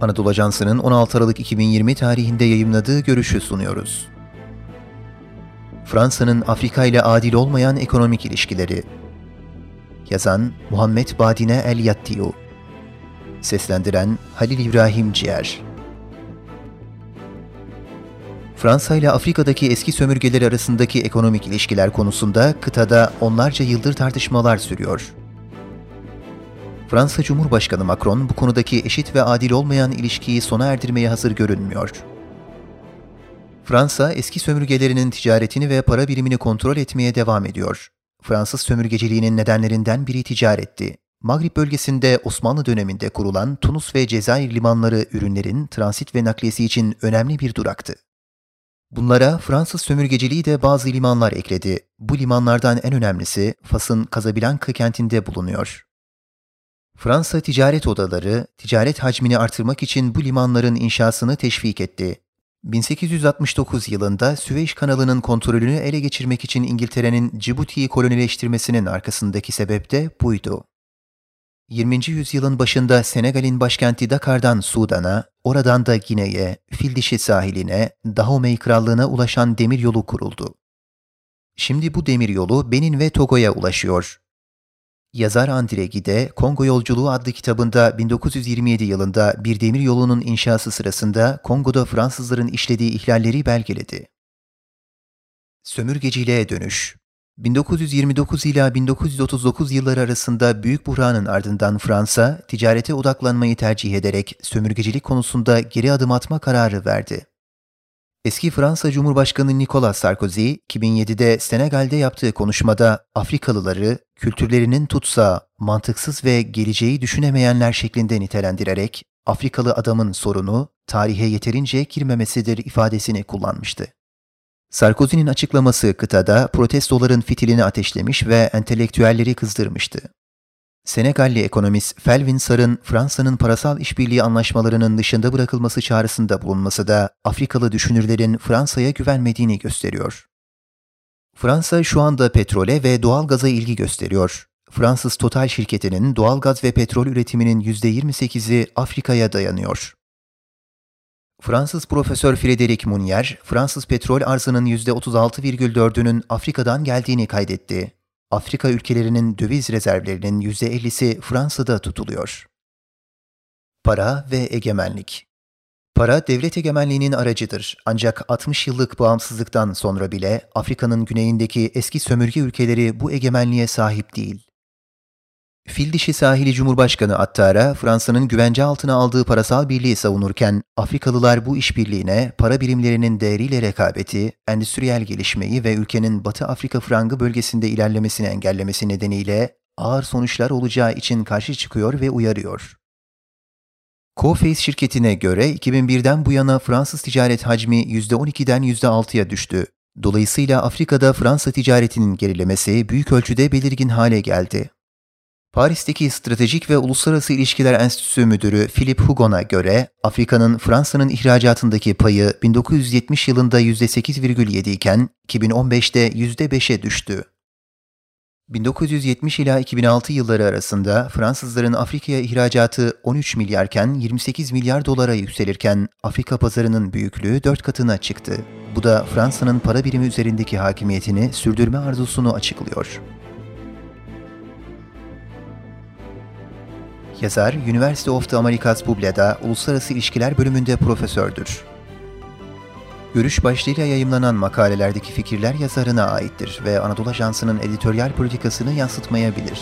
Anadolu Ajansı'nın 16 Aralık 2020 tarihinde yayımladığı görüşü sunuyoruz. Fransa'nın Afrika ile adil olmayan ekonomik ilişkileri Yazan Muhammed Badine El Yattiyu Seslendiren Halil İbrahim Ciğer Fransa ile Afrika'daki eski sömürgeler arasındaki ekonomik ilişkiler konusunda kıtada onlarca yıldır tartışmalar sürüyor. Fransa Cumhurbaşkanı Macron bu konudaki eşit ve adil olmayan ilişkiyi sona erdirmeye hazır görünmüyor. Fransa eski sömürgelerinin ticaretini ve para birimini kontrol etmeye devam ediyor. Fransız sömürgeciliğinin nedenlerinden biri ticaretti. Maghrib bölgesinde Osmanlı döneminde kurulan Tunus ve Cezayir limanları ürünlerin transit ve nakliyesi için önemli bir duraktı. Bunlara Fransız sömürgeciliği de bazı limanlar ekledi. Bu limanlardan en önemlisi Fas'ın Casablanca kentinde bulunuyor. Fransa ticaret odaları, ticaret hacmini artırmak için bu limanların inşasını teşvik etti. 1869 yılında Süveyş kanalının kontrolünü ele geçirmek için İngiltere'nin Cibuti'yi kolonileştirmesinin arkasındaki sebep de buydu. 20. yüzyılın başında Senegal'in başkenti Dakar'dan Sudan'a, oradan da Gine'ye, Fildişi sahiline, Dahomey Krallığı'na ulaşan demiryolu kuruldu. Şimdi bu demiryolu Benin ve Togo'ya ulaşıyor. Yazar Andre Gide, Kongo Yolculuğu adlı kitabında 1927 yılında bir demiryolunun inşası sırasında Kongo'da Fransızların işlediği ihlalleri belgeledi. Sömürgeciliğe dönüş 1929 ila 1939 yılları arasında büyük buhranın ardından Fransa, ticarete odaklanmayı tercih ederek sömürgecilik konusunda geri adım atma kararı verdi. Eski Fransa Cumhurbaşkanı Nicolas Sarkozy, 2007'de Senegal'de yaptığı konuşmada Afrikalıları kültürlerinin tutsağı, mantıksız ve geleceği düşünemeyenler şeklinde nitelendirerek Afrikalı adamın sorunu tarihe yeterince girmemesidir ifadesini kullanmıştı. Sarkozy'nin açıklaması kıtada protestoların fitilini ateşlemiş ve entelektüelleri kızdırmıştı. Senegalli ekonomist Felvin Sar'ın Fransa'nın parasal işbirliği anlaşmalarının dışında bırakılması çağrısında bulunması da Afrikalı düşünürlerin Fransa'ya güvenmediğini gösteriyor. Fransa şu anda petrole ve doğal gaza ilgi gösteriyor. Fransız Total şirketinin doğal gaz ve petrol üretiminin %28'i Afrika'ya dayanıyor. Fransız Profesör Frédéric Mounier, Fransız petrol arzının %36,4'ünün Afrika'dan geldiğini kaydetti. Afrika ülkelerinin döviz rezervlerinin %50'si Fransa'da tutuluyor. Para ve egemenlik Para devlet egemenliğinin aracıdır ancak 60 yıllık bağımsızlıktan sonra bile Afrika'nın güneyindeki eski sömürge ülkeleri bu egemenliğe sahip değil. Fil dişi sahili Cumhurbaşkanı Attara, Fransa'nın güvence altına aldığı parasal birliği savunurken, Afrikalılar bu işbirliğine para birimlerinin değeriyle rekabeti, endüstriyel gelişmeyi ve ülkenin Batı Afrika frangı bölgesinde ilerlemesini engellemesi nedeniyle ağır sonuçlar olacağı için karşı çıkıyor ve uyarıyor. Coface şirketine göre 2001'den bu yana Fransız ticaret hacmi %12'den %6'ya düştü. Dolayısıyla Afrika'da Fransa ticaretinin gerilemesi büyük ölçüde belirgin hale geldi. Paris'teki Stratejik ve Uluslararası İlişkiler Enstitüsü Müdürü Philip Hugon'a göre Afrika'nın Fransa'nın ihracatındaki payı 1970 yılında %8,7 iken 2015'te %5'e düştü. 1970 ila 2006 yılları arasında Fransızların Afrika'ya ihracatı 13 milyarken 28 milyar dolara yükselirken Afrika pazarının büyüklüğü 4 katına çıktı. Bu da Fransa'nın para birimi üzerindeki hakimiyetini sürdürme arzusunu açıklıyor. Yazar, University of the Americas Buble'da Uluslararası İlişkiler bölümünde profesördür. Görüş başlığıyla yayımlanan makalelerdeki fikirler yazarına aittir ve Anadolu Ajansı'nın editoryal politikasını yansıtmayabilir.